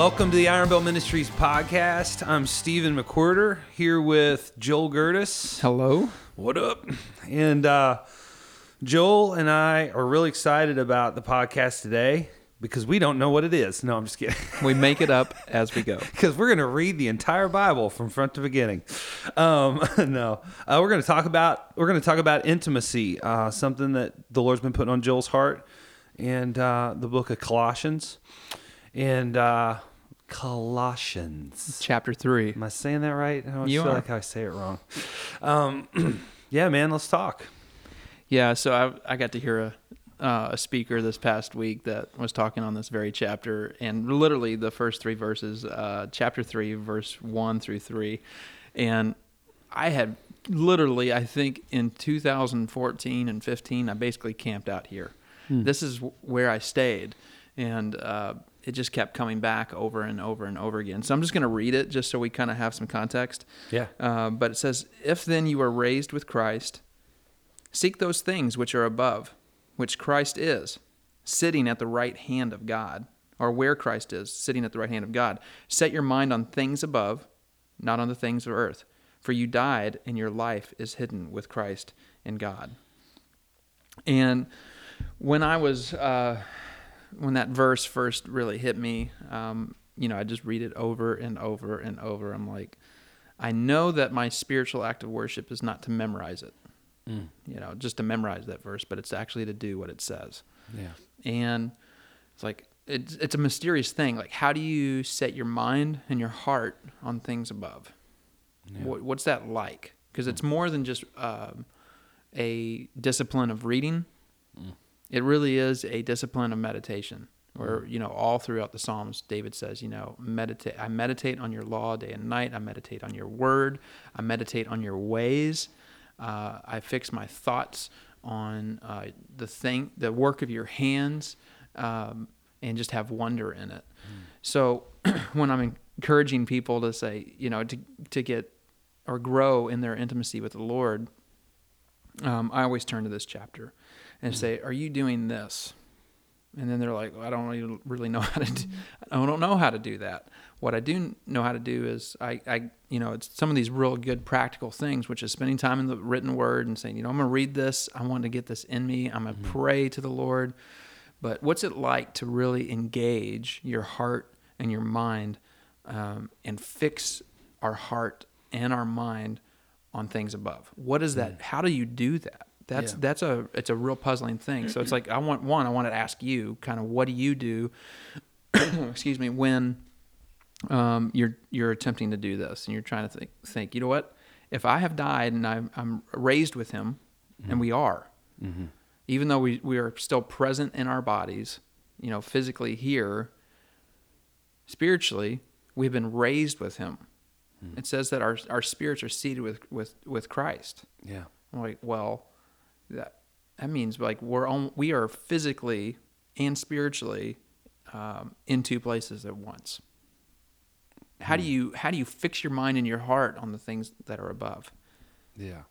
welcome to the Iron Bell Ministries podcast. I'm Stephen McWhirter here with Joel Gerdis. Hello. What up? And uh, Joel and I are really excited about the podcast today because we don't know what it is. No, I'm just kidding. We make it up as we go. Because we're going to read the entire Bible from front to beginning. Um, no, uh, we're going to talk about we're going to talk about intimacy, uh, something that the Lord's been putting on Joel's heart, and uh, the book of Colossians, and uh, Colossians. Chapter 3. Am I saying that right? I always You feel are. like I say it wrong. Um, yeah, man, let's talk. Yeah, so I, I got to hear a, uh, a speaker this past week that was talking on this very chapter, and literally the first three verses, uh, chapter 3, verse 1 through 3. And I had literally, I think in 2014 and 15, I basically camped out here. This is where I stayed. And uh, it just kept coming back over and over and over again. So I'm just going to read it just so we kind of have some context. Yeah. Uh, but it says, If then you are raised with Christ, seek those things which are above, which Christ is, sitting at the right hand of God, or where Christ is, sitting at the right hand of God. Set your mind on things above, not on the things of earth. For you died, and your life is hidden with Christ in God. And when I was, uh, when that verse first really hit me, um, you know, I just read it over and over and over. I'm like, I know that my spiritual act of worship is not to memorize it, you know, just to memorize that verse, but it's actually to do what it says. Yeah. And it's like, it's, it's a mysterious thing. Like, how do you set your mind and your heart on things above? What, what's that like? Because it's more than just um, a discipline of reading. It really is a discipline of meditation. Where you know, all throughout the Psalms, David says, you know, meditate. I meditate on your law day and night. I meditate on your word. I meditate on your ways. Uh, I fix my thoughts on uh, the thing, the work of your hands, um, and just have wonder in it. So when I'm encouraging people to say, you know, to to get or grow in their intimacy with the Lord, um, I always turn to this chapter and say, "Are you doing this?" And then they're like, well, "I don't really- really know how to. Do, I don't know how to do that. What I do know how to do is I, I, you know, it's some of these real good practical things, which is spending time in the written word and saying, you know, I'm going to read this. I want to get this in me. I'm going to pray to the Lord. But what's it like to really engage your heart and your mind um, and fix our heart and our mind on things above? What is that? How do you do that? That's Yeah. that's a it's a real puzzling thing. So it's like I want one. I want to ask you, kind of, what do you do? excuse me, when um, you're you're attempting to do this and you're trying to think, think, you know what? If I have died and I'm, I'm raised with Him, and mm-hmm. we are, mm-hmm. even though we, we are still present in our bodies, you know, physically here, spiritually, we've been raised with Him. Mm-hmm. It says that our our spirits are seated with with with Christ. Yeah. I'm like, well, that that means like we're on, we are physically and spiritually um, in two places at once. How do you how do you fix your mind and your heart on the things that are above? Yeah.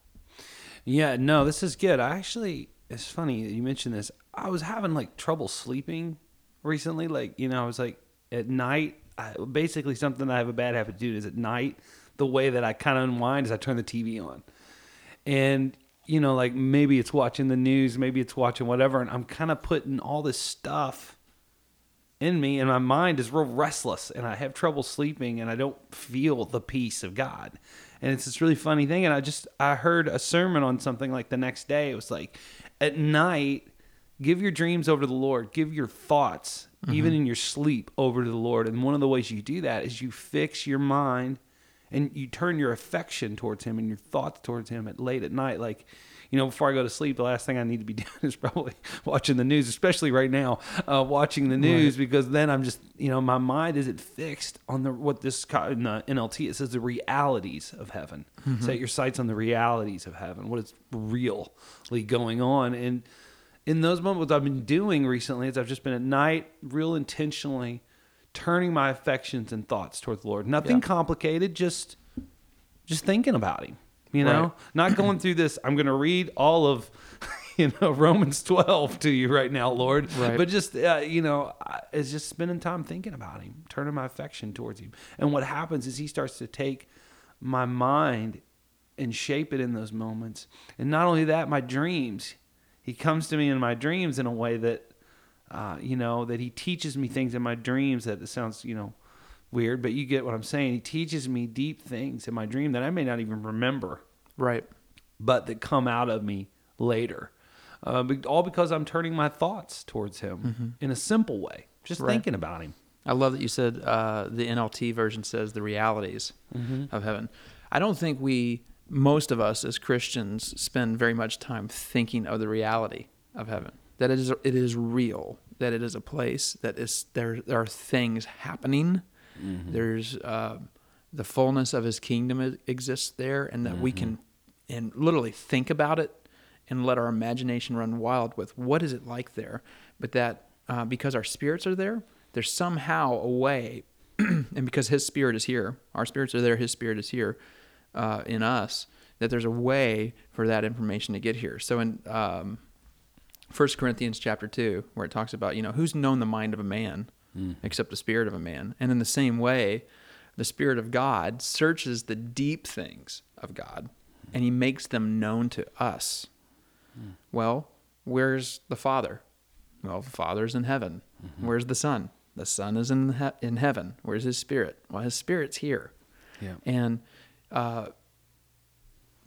Yeah, no, this is good. I actually, it's funny that you mentioned this. I was having like trouble sleeping recently. Like, you know, I was like at night, I, basically something I have a bad habit to do is at night, the way that I kind of unwind is I turn the TV on. And, you know, like maybe it's watching the news, maybe it's watching whatever. And I'm kind of putting all this stuff in me and my mind is real restless and I have trouble sleeping and I don't feel the peace of God. And it's this really funny thing and I just I heard a sermon on something like the next day it was like at night give your dreams over to the Lord, give your thoughts even mm-hmm. in your sleep over to the Lord. And one of the ways you do that is you fix your mind and you turn your affection towards him and your thoughts towards him at late at night. Like you know before i go to sleep the last thing i need to be doing is probably watching the news especially right now uh, watching the news because then i'm just you know my mind isn't fixed on the what this in the nlt it says the realities of heaven. Set your sights on the realities of heaven what is really going on. And in those moments what i've been doing recently is i've just been at night real intentionally turning my affections and thoughts toward the Lord. Nothing Yeah. complicated, just just thinking about him. You know, Right. not going through this. I'm going to read all of, you know Romans 12 to you right now, Lord. Right. But just uh, you know, it's just spending time thinking about Him, turning my affection towards Him. And what happens is He starts to take my mind and shape it in those moments. And not only that, my dreams. He comes to me in my dreams in a way that, uh, you know, that He teaches me things in my dreams that it sounds, you know, weird, but you get what I'm saying. He teaches me deep things in my dream that I may not even remember Right. but that come out of me later. Uh, all because I'm turning my thoughts towards him in a simple way, just Right. thinking about him. I love that you said uh, the NLT version says the realities of heaven. I don't think we, most of us as Christians, spend very much time thinking of the reality of heaven. That it is, it is real. That it is a place. That is there. There are things happening. There's uh, the fullness of His kingdom exists there, and that we can, and literally think about it, and let our imagination run wild with what is it like there. But that uh, because our spirits are there, there's somehow a way, and because His Spirit is here, our spirits are there. His Spirit is here uh, in us. That there's a way for that information to get here. So in um, 1 Corinthians chapter 2, where it talks about, you know, who's known the mind of a man hmm. except the spirit of a man. And in the same way, the spirit of God searches the deep things of God and he makes them known to us. Hmm. Well, where's the Father? Well, the Father's in heaven. Mm-hmm. Where's the Son? The Son is in he- in heaven. Where's his spirit? Well, his spirit's here. Yeah. And uh,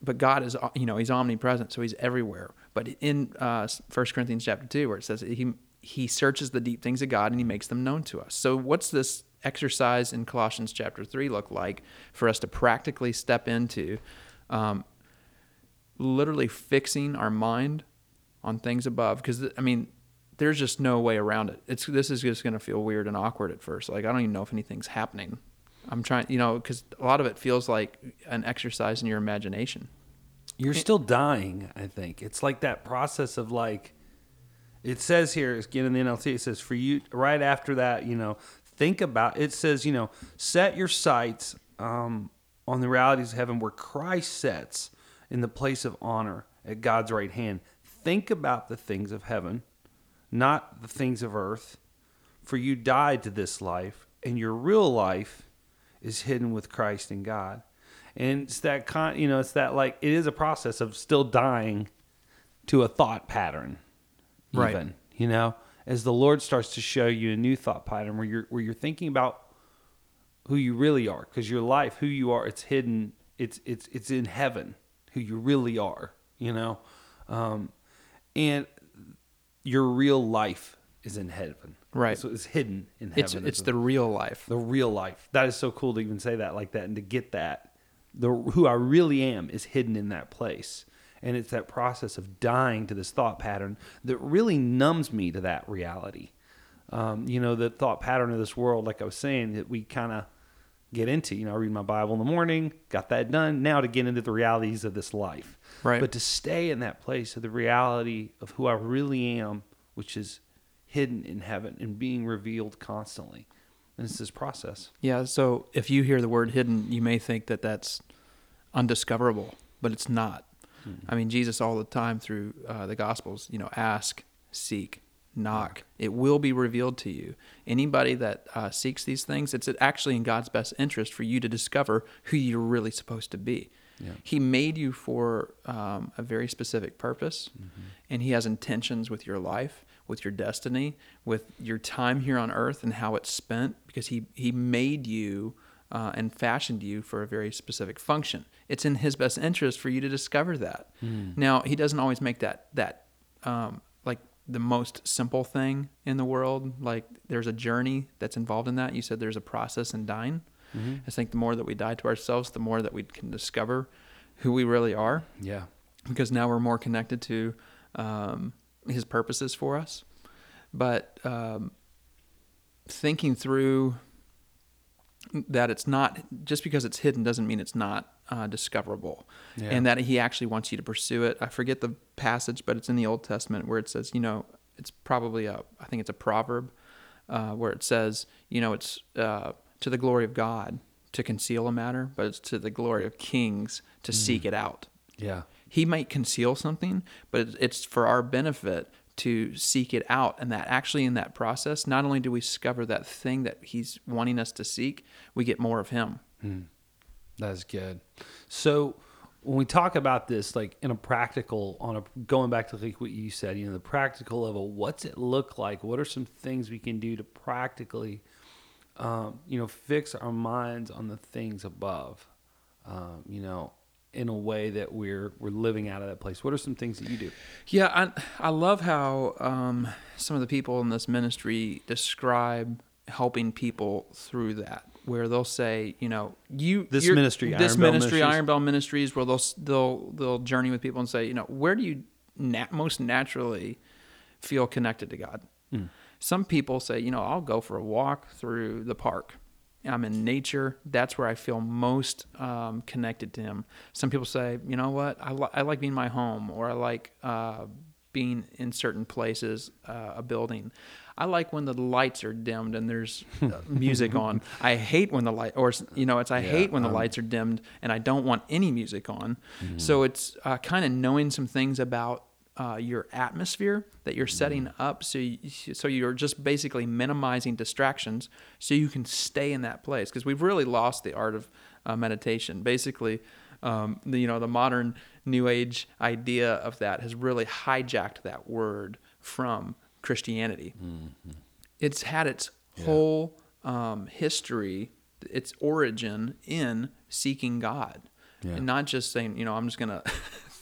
but God is you know he's omnipresent, so he's everywhere. But in uh, 1 Corinthians chapter two, where it says he he searches the deep things of God and he makes them known to us. So what's this exercise in Colossians chapter three look like for us to practically step into? Um, literally fixing our mind on things above because i mean there's just no way around it it's this is just going to feel weird and awkward at first like i don't even know if anything's happening i'm trying you know because a lot of it feels like an exercise in your imagination You're still dying, I think. It's like that process of like, it says here, again in the NLT, it says for you, right after that, you know, think about, it says, you know, set your sights um, on the realities of heaven where Christ sets in the place of honor at God's right hand. Think about the things of heaven, not the things of earth. For you died to this life, and your real life is hidden with Christ in God. And it's that con, you know, it's that like it is a process of still dying to a thought pattern, Right. you know, as the Lord starts to show you a new thought pattern where you're where you're thinking about who you really are, because your life, who you are, it's hidden, it's it's it's in heaven, who you really are, you know, um, and your real life is in heaven, Right. So it's hidden in heaven. it's it's the real life the real life. That is so cool to even say that like that and to get that. The who I really am is hidden in that place. And it's that process of dying to this thought pattern that really numbs me to that reality. Um, you know, the thought pattern of this world, like I was saying, that we kind of get into. You know, I read my Bible in the morning, got that done. Now to get into the realities of this life. Right. But to stay in that place of the reality of who I really am, which is hidden in heaven and being revealed constantly. And it's this process. yeah so if you hear the word hidden you may think that that's undiscoverable but it's not. I mean jesus all the time through uh, the gospels you know ask seek knock. It will be revealed to you. Anybody that uh, seeks these things it's actually in god's best interest for you to discover who you're really supposed to be. Yeah. he made you for um, a very specific purpose and he has intentions with your life with your destiny with your time here on earth and how it's spent because he he made you uh, and fashioned you for a very specific function. It's in his best interest for you to discover that. Now he doesn't always make that that um, like the most simple thing in the world. Like there's a journey that's involved in that. You said there's a process in dying. I think the more that we die to ourselves the more that we can discover who we really are. Yeah. because now we're more connected to um, his purposes for us. But um, thinking through that it's not just because it's hidden doesn't mean it's not uh, discoverable, Yeah. and that he actually wants you to pursue it. I forget the passage, but it's in the Old Testament where it says, you know, it's probably a, I think it's a proverb uh, where it says, you know, it's uh, to the glory of God to conceal a matter, but it's to the glory of kings to seek it out Yeah. He might conceal something, but it's for our benefit to seek it out. And that actually, in that process, not only do we discover that thing that he's wanting us to seek, we get more of him. Hmm. That's good. So, when we talk about this, like in a practical, on a going back to like what you said, you know, the practical level, what's it look like? What are some things we can do to practically, um, you know, fix our minds on the things above? Um, you know, in a way that we're we're living out of that place. What are some things that you do? Yeah, I I love how um, some of the people in this ministry describe helping people through that where they'll say, you know, you this ministry, this Iron ministry, Bell Iron Bell Ministries, where they'll they'll they'll journey with people and say, you know, where do you nat- most naturally feel connected to God? Mm. Some people say, you know, I'll go for a walk through the park. I'm in nature. That's where I feel most um, connected to Him. Some people say, you know what, I, li- I like being in my home, or I like uh, being in certain places, uh, a building. I like when the lights are dimmed and there's uh, music on. I hate when the light, or you know, it's I yeah, hate when the um, lights are dimmed and I don't want any music on. Mm-hmm. So it's uh, kind of knowing some things about uh, your atmosphere that you're setting mm-hmm. up, so you, so you're just basically minimizing distractions, so you can stay in that place. Because we've really lost the art of uh, meditation. Basically, um, the, you know, the modern New Age idea of that has really hijacked that word from Christianity. Mm-hmm. It's had its yeah. whole um, history, its origin in seeking God. Yeah. And not just saying, you know, I'm just going to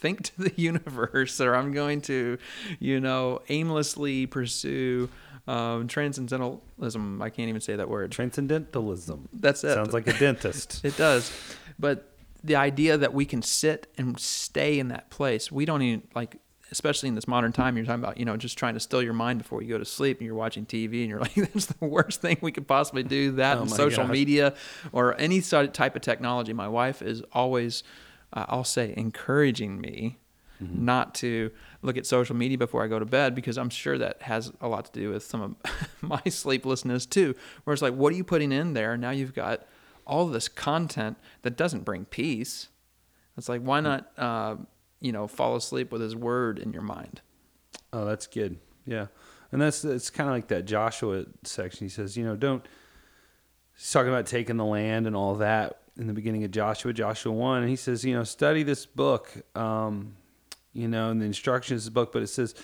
think to the universe or I'm going to, you know, aimlessly pursue um, transcendentalism. I can't even say that word. Transcendentalism. That's it. Sounds like a dentist. it does. But the idea that we can sit and stay in that place, we don't even like especially in this modern time, you're talking about, you know, just trying to still your mind before you go to sleep and you're watching TV and you're like, that's the worst thing we could possibly do. That oh social gosh. media or any type of technology. My wife is always, uh, I'll say, encouraging me mm-hmm. not to look at social media before I go to bed because I'm sure that has a lot to do with some of my sleeplessness too. Where it's like, what are you putting in there? Now you've got all this content that doesn't bring peace. It's like, why not? Uh, you know, fall asleep with his word in your mind. Oh, that's good. Yeah. And that's it's kind of like that Joshua section. He says, you know, don't he's talking about taking the land and all that in the beginning of Joshua, Joshua 1. And he says, you know, study this book, um, you know, and the instructions of the book, but it says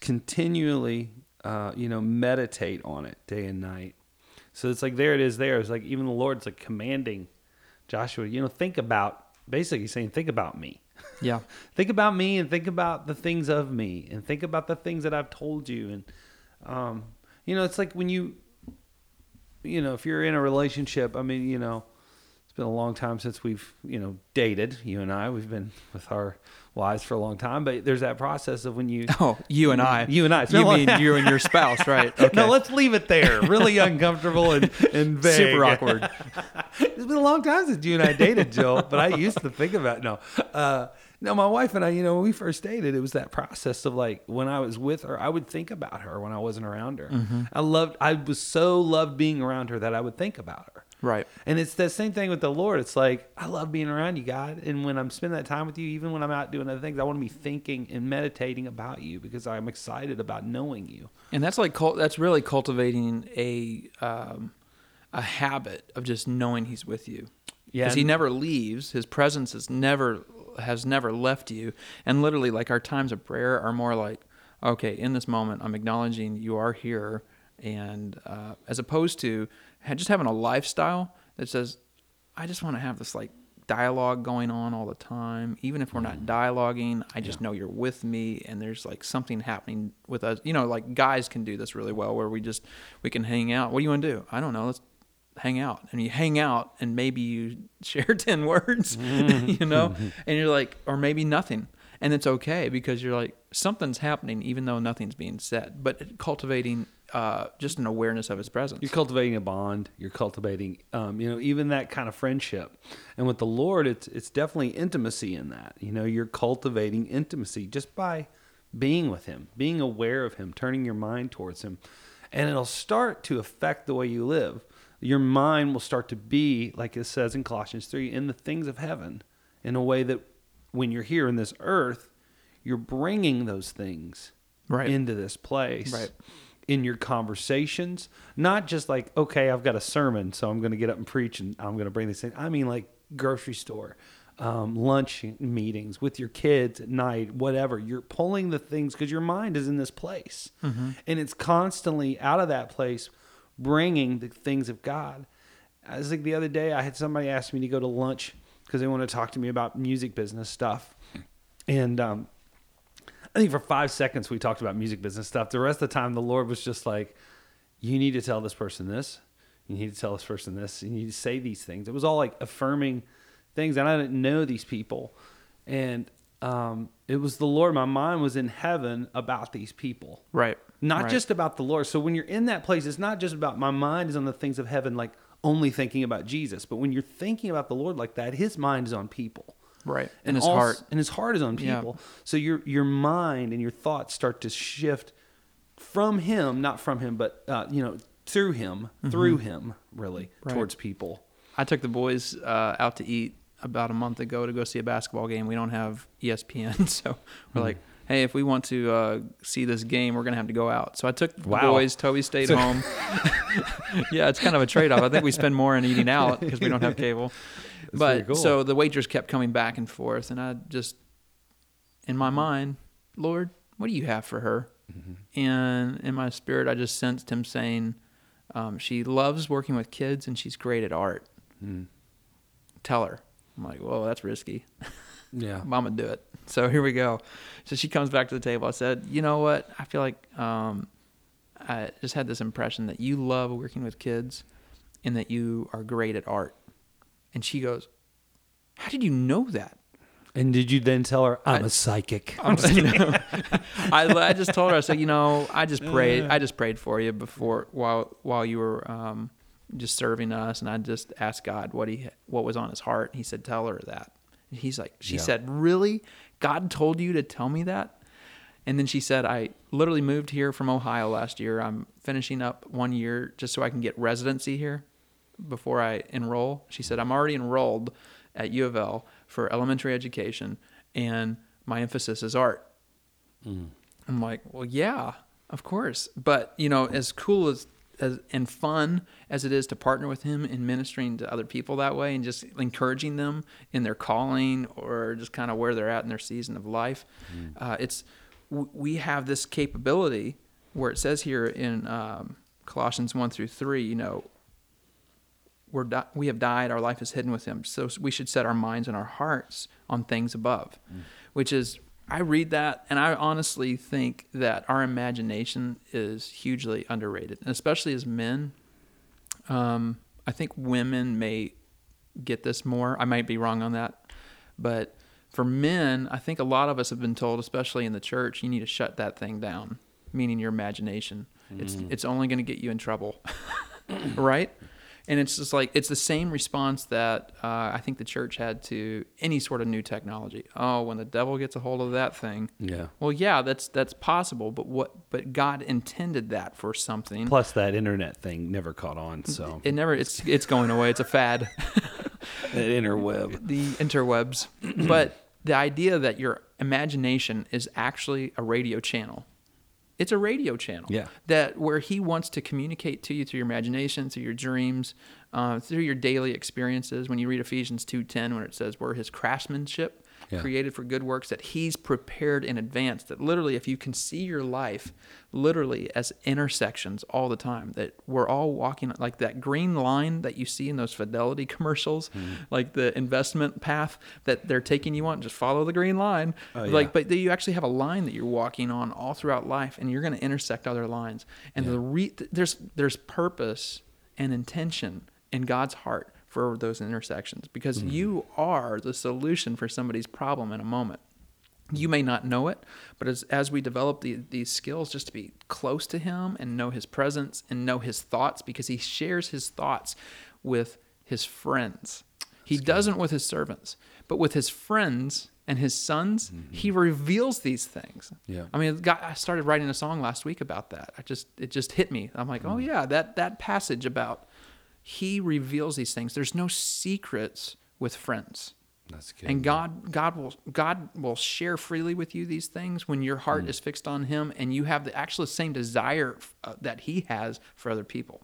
continually, uh, you know, meditate on it day and night. So it's like there it is there. It's like even the Lord's like commanding Joshua, you know, think about basically saying, think about me. Yeah. think about me and think about the things of me and think about the things that I've told you. And, um, you know, it's like when you, you know, if you're in a relationship, I mean, you know, been a long time since we've, you know, dated, you and I. We've been with our wives for a long time, but there's that process of when you. Oh, you and I. You and I. You mean you and your spouse, right? Okay. No, let's leave it there. Really uncomfortable and, and vague. Super awkward. it's been a long time since you and I dated, Jill, but I used to think about, no. Uh, no, my wife and I, you know, when we first dated, it was that process of like when I was with her, I would think about her when I wasn't around her. Mm-hmm. I loved, I was so loved being around her that I would think about her. Right. And it's the same thing with the Lord. It's like, I love being around you, God. And when I'm spending that time with you, even when I'm out doing other things, I want to be thinking and meditating about you because I'm excited about knowing you. And that's like, that's really cultivating a, um, a habit of just knowing He's with you. Yeah. Because He never leaves. His presence is never has never left you. And literally, like our times of prayer are more like, okay, in this moment, I'm acknowledging you are here, and uh, as opposed to just having a lifestyle that says, I just want to have this like dialogue going on all the time. Even if we're not mm. dialoguing, I just yeah. know you're with me and there's like something happening with us. You know, like guys can do this really well where we just we can hang out. What do you want to do? I don't know. Let's hang out and you hang out and maybe you share 10 words you know and you're like or maybe nothing and it's okay because you're like something's happening even though nothing's being said but cultivating uh, just an awareness of his presence. You're cultivating a bond. You're cultivating um, you know even that kind of friendship. And with the lord it's it's definitely intimacy in that. You know you're cultivating intimacy just by being with him being aware of him turning your mind towards him. And it'll start to affect the way you live. Your mind will start to be, like it says in Colossians 3, in the things of heaven in a way that when you're here in this earth, you're bringing those things Right. into this place. Right. In your conversations, not just like, okay, I've got a sermon, so I'm going to get up and preach and I'm going to bring this in. I mean, like grocery store, um, lunch meetings with your kids at night, whatever. You're pulling the things because your mind is in this place. Mm-hmm. And it's constantly out of that place, bringing the things of God. I was like the other day, I had somebody ask me to go to lunch because they want to talk to me about music business stuff. And um, I think for five seconds we talked about music business stuff. The rest of the time, the Lord was just like, "You need to tell this person this. You need to tell this person this. You need to say these things." It was all like affirming things, and I didn't know these people, and um, it was the Lord. My mind was in heaven about these people, Right. not Right. just about the Lord. So when you're in that place, it's not just about my mind is on the things of heaven, like only thinking about Jesus. But when you're thinking about the Lord like that, His mind is on people right. And his also- heart. and his heart is on Yeah. people. So your your mind and your thoughts start to shift from him, not from him, but uh, you know through him, through him, really Mm-hmm. Right. towards people. I took the boys uh, out to eat about a month ago to go see a basketball game. We don't have ESPN, so we're like, hey, if we want to uh, see this game, we're gonna have to go out. So I took the Wow. boys. Toby stayed home. yeah, it's kind of a trade off. I think we spend more on eating out because we don't have cable. very but cool. so the waitress kept coming back and forth, and I just, in my mind, Lord, what do you have for her? Mm-hmm. And in my spirit, I just sensed him saying, um, she loves working with kids and she's great at art. Mm. Tell her. I'm like, whoa, that's risky. Yeah, I'm do it. So here we go. So she comes back to the table. I said, you know what? I feel like um, I just had this impression that you love working with kids and that you are great at art. And she goes, how did you know that? and did you then tell her I'm I- a psychic? I'm I, I just told her I said, you know, I just prayed. I just prayed for you before while while you were um, just serving us, and I just asked God what he what was on his heart. He said, tell her that. He's like, she Yeah. said, really? God told you to tell me that? And then she said, I literally moved here from Ohio last year. I'm finishing up one year just so I can get residency here before I enroll. She said, I'm already enrolled at U of L for elementary education, and my emphasis is art. Mm. I'm like, well, yeah, of course. But you know, as cool as, as and fun as it is to partner with him in ministering to other people that way, and just encouraging them in their calling or just kind of where they're at in their season of life, uh, it's w- we have this capability where it says here in um, Colossians one through three, you know, we're di- we have died, our life is hidden with him. So we should set our minds and our hearts on things above, which is, I read that and I honestly think that our imagination is hugely underrated, and especially as men. Um, I think women may get this more. I might be wrong on that. But for men, I think a lot of us have been told, especially in the church, you need to shut that thing down, meaning your imagination. It's it's only going to get you in trouble. right? And it's just like it's the same response that uh, I think the church had to any sort of new technology. Oh, when the devil gets a hold of that thing, yeah. well, yeah, that's that's possible. But what? But God intended that for something. Plus, that internet thing never caught on. So It never. It's it's going away. It's a fad. that interweb. the interwebs. but the idea that your imagination is actually a radio channel. It's a radio channel. Yeah. That where he wants to communicate to you through your imagination, through your dreams, uh, through your daily experiences. When you read Ephesians two ten, when it says we're his craftsmanship, Yeah. created for good works that he's prepared in advance. That literally, if you can see your life literally as intersections all the time, that we're all walking like that green line that you see in those fidelity commercials, Mm-hmm. like the investment path that they're taking you on. Just follow the green line. Oh, Like, but you actually have a line that you're walking on all throughout life, and you're going to intersect other lines. And the re- there's there's purpose and intention in God's heart for those intersections because Mm-hmm. you are the solution for somebody's problem in a moment. You may not know it, but as, as we develop the, these skills just to be close to Him and know His presence and know His thoughts, because He shares His thoughts with His friends. He doesn't with His servants, but with His friends and His sons, He reveals these things. Yeah. I mean, I started writing a song last week about that. I just it just hit me. I'm like, oh yeah, that that passage about He reveals these things. There's no secrets with friends. That's good. And God, God will, God will share freely with you these things when your heart is fixed on Him, and you have the actual same desire uh, that He has for other people.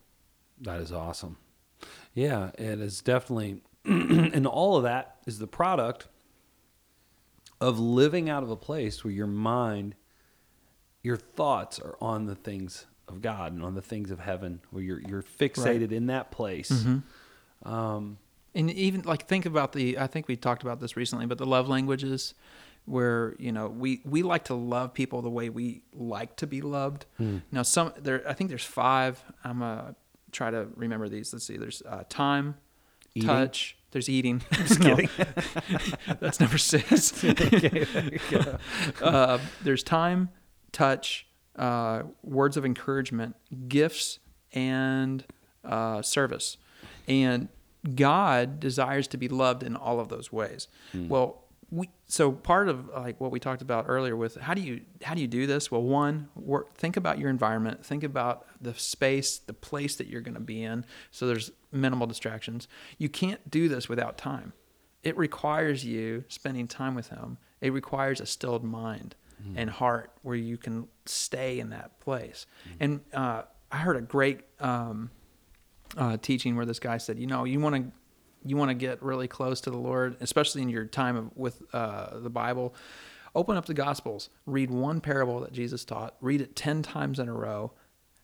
That is awesome. Yeah, it is definitely, and all of that is the product of living out of a place where your mind, your thoughts are on the things of God and on the things of heaven, where you're you're fixated in that place. Um, And even like think about the I think we talked about this recently, but the love languages where, you know, we we like to love people the way we like to be loved. Now some there I think there's five. I'm uh try to remember these. Let's see. There's uh, time, Eating? touch, there's eating. That's number 6. uh, there's time, touch, uh, words of encouragement, gifts, and uh, service. And God desires to be loved in all of those ways. Well, we so part of like what we talked about earlier with how do you how do you do this? Well, one, work, think about your environment, think about the space, the place that you're going to be in. So there's minimal distractions. You can't do this without time. It requires you spending time with Him. It requires a stilled mind and heart where you can stay in that place. And uh, I heard a great um, uh, teaching where this guy said, you know, you want to you want to get really close to the Lord, especially in your time of, with uh, the Bible. Open up the Gospels, read one parable that Jesus taught, read it ten times in a row,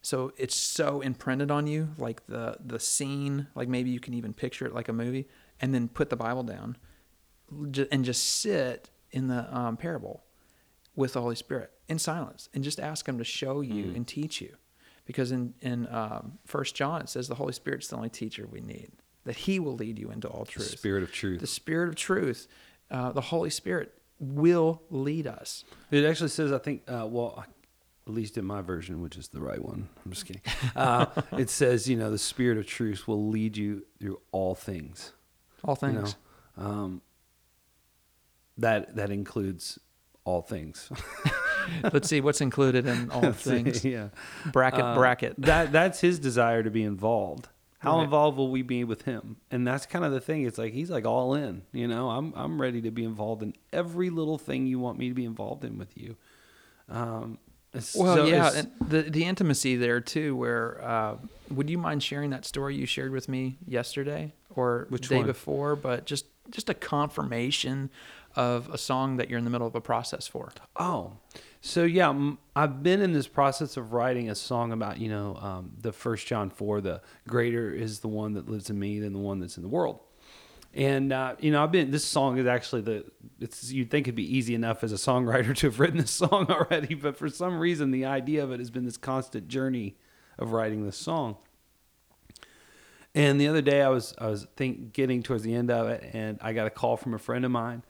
so it's so imprinted on you, like the the scene, like maybe you can even picture it like a movie, and then put the Bible down, and just sit in the um, parable with the Holy Spirit in silence, and just ask Him to show you and teach you, because in in um, First John it says the Holy Spirit's the only teacher we need, that He will lead you into all truth. the truth. spirit of truth. The Spirit of truth, uh, the Holy Spirit will lead us. It actually says, I think, uh, well, at least in my version, which is the right one. I'm just kidding. Uh, it says, you know, the spirit of truth will lead you through all things. All You things. know, um, that that includes all things. Let's see what's included in all things. yeah. Bracket, Uh, bracket. That that's his desire to be involved. How Right. involved will we be with him? And that's kind of the thing. It's like he's like all in. You know, I'm I'm ready to be involved in every little thing you want me to be involved in with you. Um, Well, so yeah, and the the intimacy there too. Where uh, would you mind sharing that story you shared with me yesterday or Which day one? before? But just just a confirmation of a song that you're in the middle of a process for. Oh, so yeah, I've been in this process of writing a song about you know um, the First John four, the greater is the one that lives in me than the one that's in the world, and uh, you know I've been this song is actually the it's you'd think it'd be easy enough as a songwriter to have written this song already, but for some reason the idea of it has been this constant journey of writing this song. And the other day I was I was think getting towards the end of it, and I got a call from a friend of mine,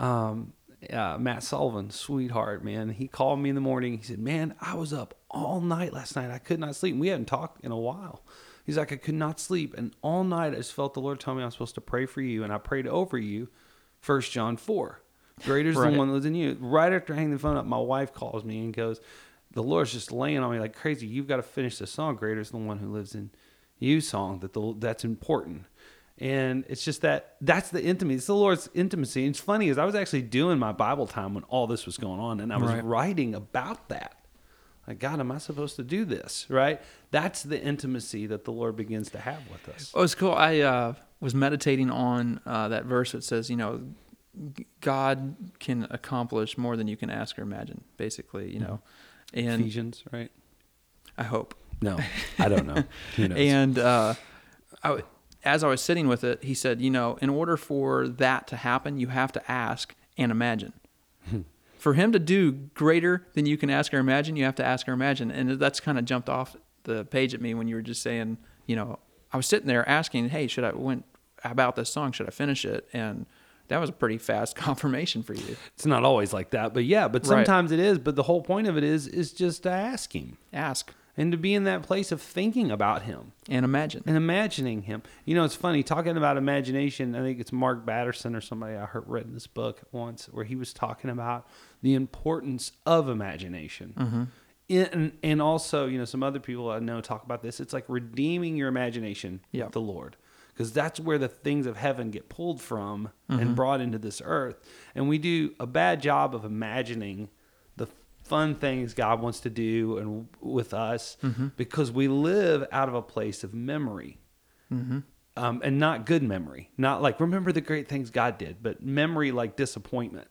um, uh, Matt Sullivan, sweetheart, man. He called me in the morning. He said, "Man, I was up all night last night. I could not sleep. We hadn't talked in a while." He's like, "I could not sleep, and all night I just felt the Lord tell me I'm supposed to pray for you, and I prayed over you." First John four, greater is Right. the one that lives in you. Right after I hang the phone up, my wife calls me and goes, "The Lord's just laying on me like crazy. You've got to finish the song. Greater is the one who lives in you song that the, that's important." And it's just that that's the intimacy. It's the Lord's intimacy. And it's funny is I was actually doing my Bible time when all this was going on, and I was Right. writing about that. Like, God, am I supposed to do this? Right? That's the intimacy that the Lord begins to have with us. Oh, it's cool. I uh, was meditating on uh, that verse that says, you know, God can accomplish more than you can ask or imagine. Basically, you know, and Ephesians, right? I hope. No, I don't know. Who knows? And uh, I as I was sitting with it, he said, you know, in order for that to happen, you have to ask and imagine. Hmm. for him to do greater than you can ask or imagine, you have to ask or imagine. And that's kind of jumped off the page at me when you were just saying, you know, I was sitting there asking, hey, should I went about this song? Should I finish it? And that was a pretty fast confirmation for you. it's not always like that, but yeah, but Right. sometimes it is. But the whole point of it is is just to ask Him Ask and to be in that place of thinking about Him. and imagine. and imagining him. You know, it's funny talking about imagination. I think it's Mark Batterson or somebody I heard read in this book once where he was talking about the importance of imagination. Mm-hmm. In, and also, you know, some other people I know talk about this. It's like redeeming your imagination Yeah. with the Lord. because that's where the things of heaven get pulled from Mm-hmm. and brought into this earth. And we do a bad job of imagining fun things God wants to do and with us Mm-hmm. because we live out of a place of memory. Mm-hmm. Um, and not good memory, not like remember the great things God did, but memory like disappointment.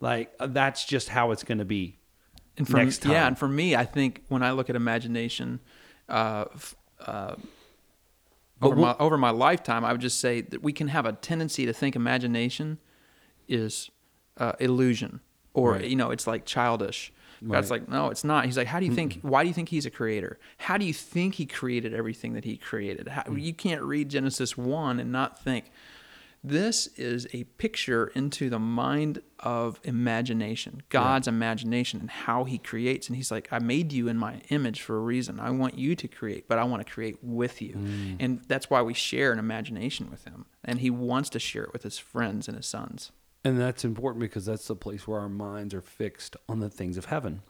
Like uh, that's just how it's going to be and for next time. yeah, and for me, I think when I look at imagination, uh, uh, over my over my lifetime, I would just say that we can have a tendency to think imagination is uh, illusion, or Right. you know, it's like childish. God's Right. like, no, it's not. He's like, how do you think? Why do you think he's a creator? How do you think he created everything that he created? How, Mm. You can't read Genesis one and not think. This is a picture into the mind of imagination, God's imagination, and how He creates. And He's like, I made you in my image for a reason. I want you to create, but I want to create with you. And that's why we share an imagination with Him. And He wants to share it with His friends and His sons. And that's important because that's the place where our minds are fixed on the things of heaven,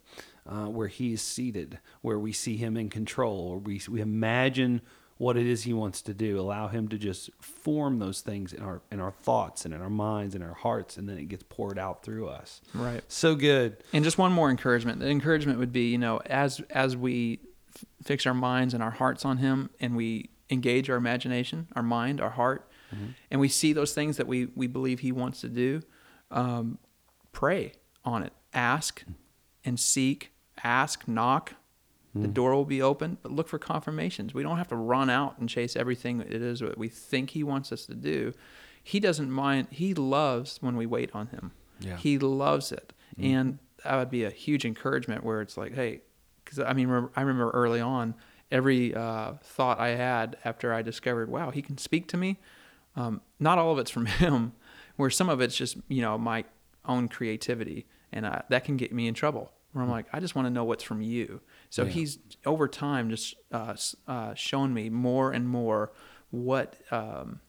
uh, where He is seated, where we see Him in control, or we, we imagine what it is He wants to do. Allow Him to just form those things in our in our thoughts and in our minds and our hearts, and then it gets poured out through us. Right. So good. And just one more encouragement. The encouragement would be, you know, as as we f- fix our minds and our hearts on Him, and we engage our imagination, our mind, our heart, and we see those things that we we believe He wants to do, um, pray on it, ask and seek, ask, knock. The door will be open, but look for confirmations. We don't have to run out and chase everything it is that we think He wants us to do. He doesn't mind. He loves when we wait on Him. Yeah. He loves it, and that would be a huge encouragement. Where it's like, hey, because I mean, I remember early on, every uh, thought I had after I discovered, wow, He can speak to me. Um, not all of it's from Him, where some of it's just you know my own creativity, and uh, that can get me in trouble. Where I'm like, I just want to know what's from you. So Yeah. He's over time just uh, uh, shown me more and more what um,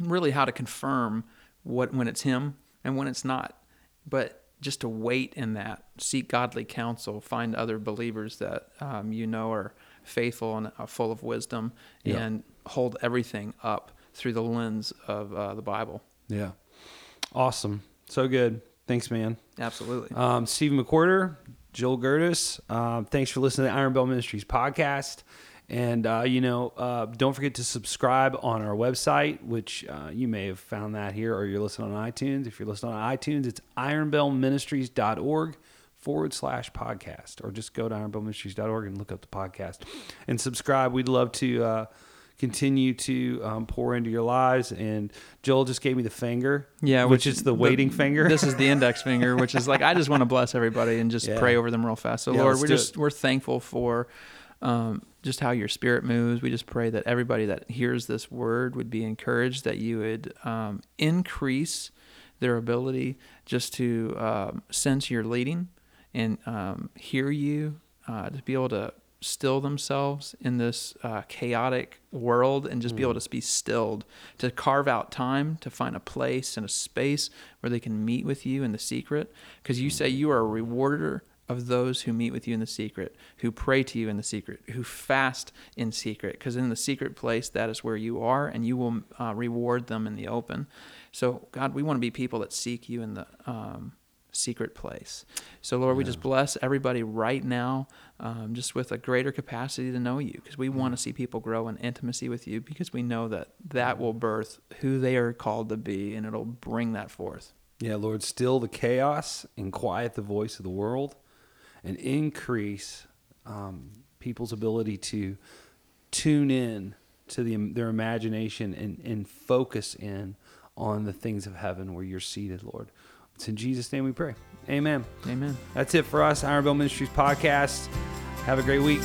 really how to confirm what when it's him and when it's not but just to wait in that seek godly counsel find other believers that um, you know are faithful and are full of wisdom Yeah. and hold everything up through the lens of uh, the bible Yeah. Awesome. So good. Thanks, man. absolutely Um, Stephen McWhirter, Joel Gerdis, um, thanks for listening to the Iron Bell Ministries podcast. And, uh, you know, uh, don't forget to subscribe on our website, which uh, you may have found that here, or you're listening on iTunes. If you're listening on iTunes, it's ironbellministries.org forward slash podcast, or just go to ironbellministries.org and look up the podcast and subscribe. We'd love to uh, continue to um, pour into your lives. And Joel just gave me the finger, yeah which, is the waiting finger. this is the index finger which is like i just want to bless everybody and just Yeah. pray over them real fast so Yeah, lord we're just we're thankful for um, just how your spirit moves we just pray that everybody that hears this word would be encouraged that you would um, increase their ability just to um, sense your leading and um, hear you uh, to be able to still themselves in this uh, chaotic world and just be able to be stilled to carve out time to find a place and a space where they can meet with you in the secret. Because you say you are a rewarder of those who meet with you in the secret who pray to you in the secret who fast in secret. Because in the secret place that is where you are and you will uh, reward them in the open. So god we want to be people that seek you in the um, secret place. So, Lord, we just bless everybody right now, um, just with a greater capacity to know you, because we want to see people grow in intimacy with you, because we know that that will birth who they are called to be, and it'll bring that forth. Yeah, Lord, still the chaos and quiet the voice of the world and increase um, people's ability to tune in to the, their imagination and, and focus in on the things of heaven where you're seated, Lord. It's in Jesus' name we pray. Amen. Amen. That's it for us, Iron Bell Ministries podcast. Have a great week.